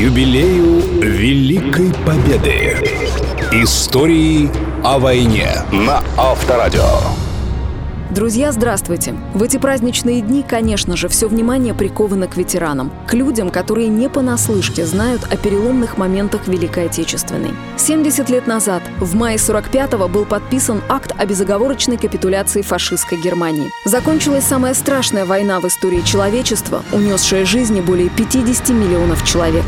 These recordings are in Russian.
юбилею Великой Победы. Истории о войне на Авторадио. Друзья, здравствуйте! В эти праздничные дни, конечно же, все внимание приковано к ветеранам, к людям, которые не понаслышке знают о переломных моментах Великой Отечественной. 70 лет назад, в мае 45-го, был подписан акт о безоговорочной капитуляции фашистской Германии. Закончилась самая страшная война в истории человечества, унесшая жизни более 50 миллионов человек.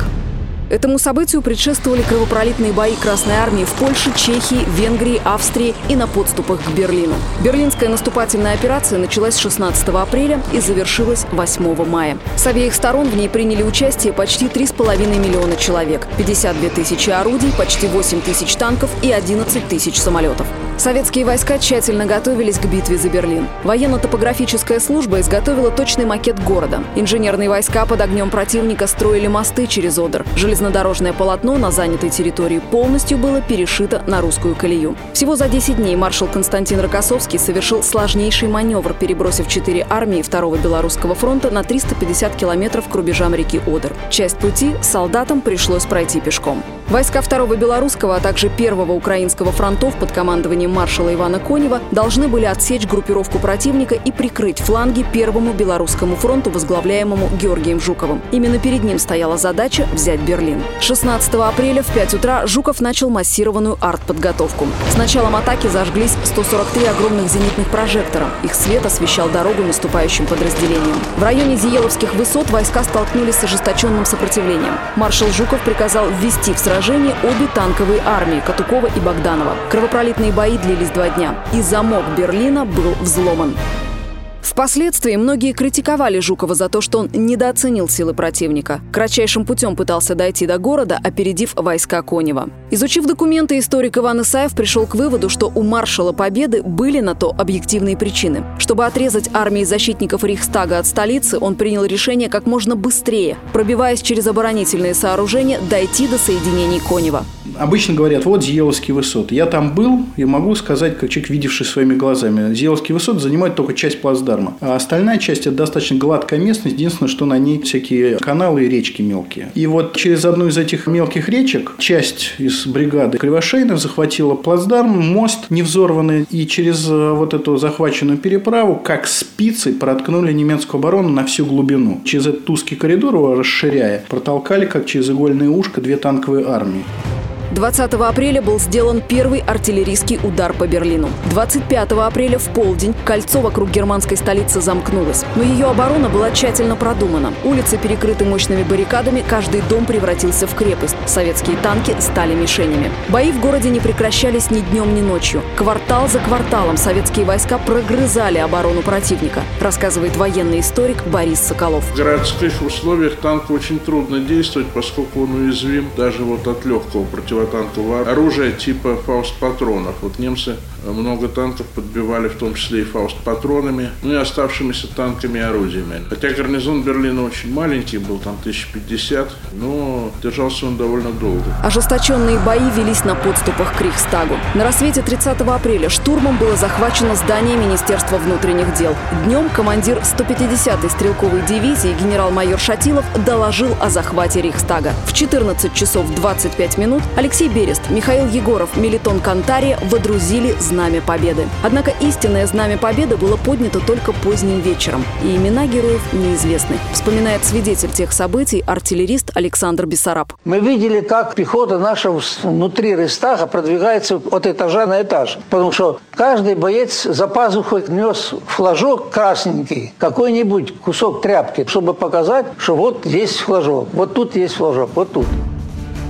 Этому событию предшествовали кровопролитные бои Красной Армии в Польше, Чехии, Венгрии, Австрии и на подступах к Берлину. Берлинская наступательная операция началась 16 апреля и завершилась 8 мая. С обеих сторон в ней приняли участие почти 3,5 миллиона человек, 52 тысячи орудий, почти 8 тысяч танков и 11 тысяч самолетов. Советские войска тщательно готовились к битве за Берлин. Военно-топографическая служба изготовила точный макет города. Инженерные войска под огнем противника строили мосты через Одер. Железнодорожное полотно на занятой территории полностью было перешито на русскую колею. Всего за 10 дней маршал Константин Рокоссовский совершил сложнейший маневр, перебросив четыре армии Второго Белорусского фронта на 350 километров к рубежам реки Одер. Часть пути солдатам пришлось пройти пешком. Войска Второго Белорусского, а также Первого Украинского фронтов под командованием маршала Ивана Конева должны были отсечь группировку противника и прикрыть фланги Первому Белорусскому фронту, возглавляемому Георгием Жуковым. Именно перед ним стояла задача взять Берлин. 16 апреля в 5 утра Жуков начал массированную артподготовку. С началом атаки зажглись 143 огромных зенитных прожектора. Их свет освещал дорогу наступающим подразделениям. В районе Зиеловских высот войска столкнулись с ожесточенным сопротивлением. Маршал Жуков приказал ввести в сражение обе танковые армии Катукова и Богданова. Кровопролитные бои длились два дня, и замок Берлина был взломан. Впоследствии многие критиковали Жукова за то, что он недооценил силы противника. Кратчайшим путем пытался дойти до города, опередив войска Конева. Изучив документы, историк Иван Исаев пришел к выводу, что у маршала Победы были на то объективные причины. Чтобы отрезать армии защитников Рейхстага от столицы, он принял решение как можно быстрее, пробиваясь через оборонительные сооружения, дойти до соединений Конева. Обычно говорят, вот Зиеловские высоты. Я там был и могу сказать, как человек, видевший своими глазами. Зиеловские высоты занимают только часть плацдарма. А остальная часть – это достаточно гладкая местность. Единственное, что на ней всякие каналы и речки мелкие. И вот через одну из этих мелких речек часть из бригады Кривошейна захватила плацдарм, мост невзорванный. И через э, вот эту захваченную переправу, как спицы, проткнули немецкую оборону на всю глубину. Через этот узкий коридор, его расширяя, протолкали, как через игольное ушко, две танковые армии. 20 апреля был сделан первый артиллерийский удар по Берлину. 25 апреля в полдень кольцо вокруг германской столицы замкнулось. Но ее оборона была тщательно продумана. Улицы перекрыты мощными баррикадами, каждый дом превратился в крепость. Советские танки стали мишенями. Бои в городе не прекращались ни днем, ни ночью. Квартал за кварталом советские войска прогрызали оборону противника, рассказывает военный историк Борис Соколов. В городских условиях танку очень трудно действовать, поскольку он уязвим даже вот от легкого противодействия противотанкового оружия типа фауст-патронов. Вот немцы много танков подбивали, в том числе и фауст-патронами, ну и оставшимися танками и орудиями. Хотя гарнизон Берлина очень маленький был, там 1050, но держался он довольно долго. Ожесточенные бои велись на подступах к Рейхстагу. На рассвете 30 апреля штурмом было захвачено здание Министерства внутренних дел. Днем командир 150-й стрелковой дивизии генерал-майор Шатилов доложил о захвате Рейхстага. В 14 часов 25 минут Алексей Берест, Михаил Егоров, Мелитон Кантария водрузили Знамя Победы. Однако истинное Знамя Победы было поднято только поздним вечером, и имена героев неизвестны. Вспоминает свидетель тех событий артиллерист Александр Бессараб. Мы видели, как пехота наша внутри Рейстага продвигается от этажа на этаж. Потому что каждый боец за пазухой нес флажок красненький, какой-нибудь кусок тряпки, чтобы показать, что вот есть флажок, вот тут есть флажок, вот тут.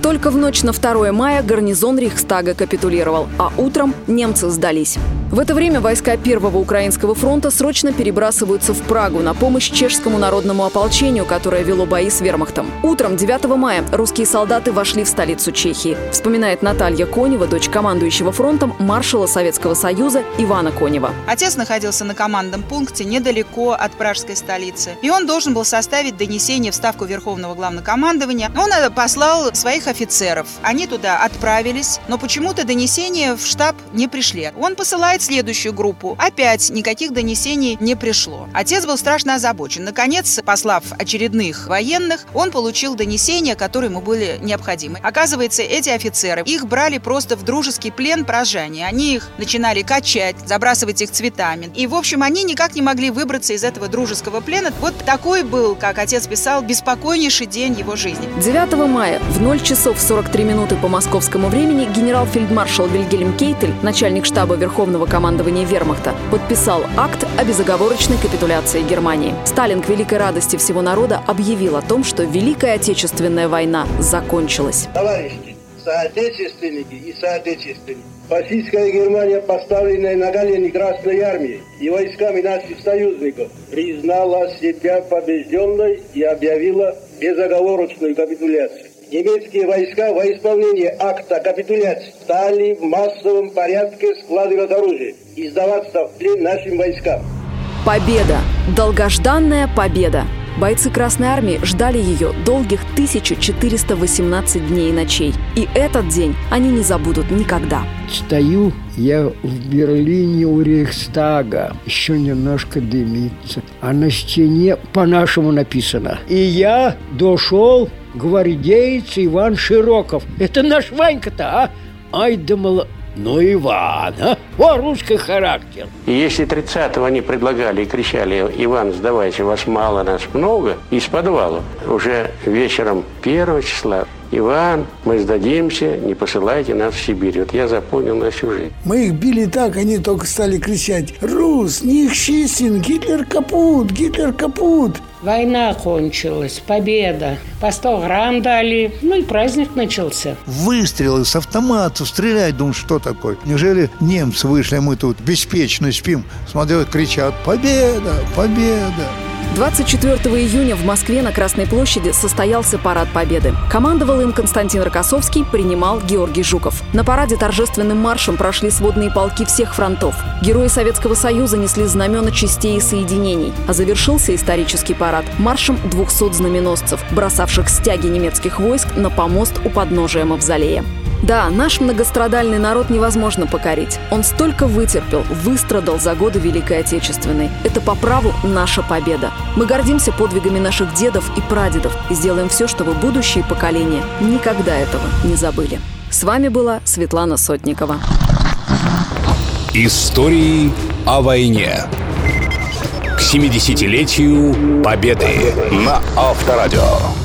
Только в ночь на 2 мая гарнизон Рейхстага капитулировал, а утром немцы сдались. В это время войска Первого Украинского фронта срочно перебрасываются в Прагу на помощь чешскому народному ополчению, которое вело бои с вермахтом. Утром 9 мая русские солдаты вошли в столицу Чехии. Вспоминает Наталья Конева, дочь командующего фронтом маршала Советского Союза Ивана Конева. Отец находился на командном пункте недалеко от пражской столицы. И он должен был составить донесение в Ставку Верховного Главнокомандования. Он послал своих офицеров. Они туда отправились, но почему-то донесения в штаб не пришли. Он посылает следующую группу. Опять никаких донесений не пришло. Отец был страшно озабочен. Наконец, послав очередных военных, он получил донесения, которые ему были необходимы. Оказывается, эти офицеры, их брали просто в дружеский плен поражания. Они их начинали качать, забрасывать их цветами. И, в общем, они никак не могли выбраться из этого дружеского плена. Вот такой был, как отец писал, беспокойнейший день его жизни. 9 мая в 0 часов 43 минуты по московскому времени генерал-фельдмаршал Вильгельм Кейтель, начальник штаба Верховного командования Вермахта, подписал акт о безоговорочной капитуляции Германии. Сталин к великой радости всего народа объявил о том, что Великая Отечественная война закончилась. Товарищи, соотечественники и соотечественники, фашистская Германия, поставленная на колени Красной Армии и войсками наших союзников, признала себя побежденной и объявила безоговорочную капитуляцию. Немецкие войска во исполнение акта капитуляции стали в массовом порядке складывать оружие и сдаваться в плен нашим войскам. Победа! Долгожданная победа! Бойцы Красной Армии ждали ее долгих 1418 дней и ночей. И этот день они не забудут никогда. Стою я в Берлине у Рейхстага. Еще немножко дымится. А на стене по-нашему написано. И я дошел гвардеец Иван Широков. Это наш Ванька-то, а? Ай да мало... Ну, Иван, а? О, русский характер. И если 30-го они предлагали и кричали, Иван, сдавайте, вас мало, нас много, из подвала, уже вечером 1 числа Иван, мы сдадимся, не посылайте нас в Сибирь. Вот я запомнил на всю жизнь. Мы их били так, они только стали кричать «Рус, Нихшисин, Гитлер капут, Гитлер капут!» Война кончилась, победа. По 100 грамм дали, ну и праздник начался. Выстрелы с автоматов, стрелять, думаю, что такое? Неужели немцы вышли, мы тут беспечно спим? Смотрят, кричат «Победа! Победа!» 24 июня в Москве на Красной площади состоялся парад Победы. Командовал им Константин Рокоссовский, принимал Георгий Жуков. На параде торжественным маршем прошли сводные полки всех фронтов. Герои Советского Союза несли знамена частей и соединений. А завершился исторический парад маршем 200 знаменосцев, бросавших стяги немецких войск на помост у подножия Мавзолея. Да, наш многострадальный народ невозможно покорить. Он столько вытерпел, выстрадал за годы Великой Отечественной. Это по праву наша победа. Мы гордимся подвигами наших дедов и прадедов и сделаем все, чтобы будущие поколения никогда этого не забыли. С вами была Светлана Сотникова. Истории о войне. К 70-летию Победы на Авторадио.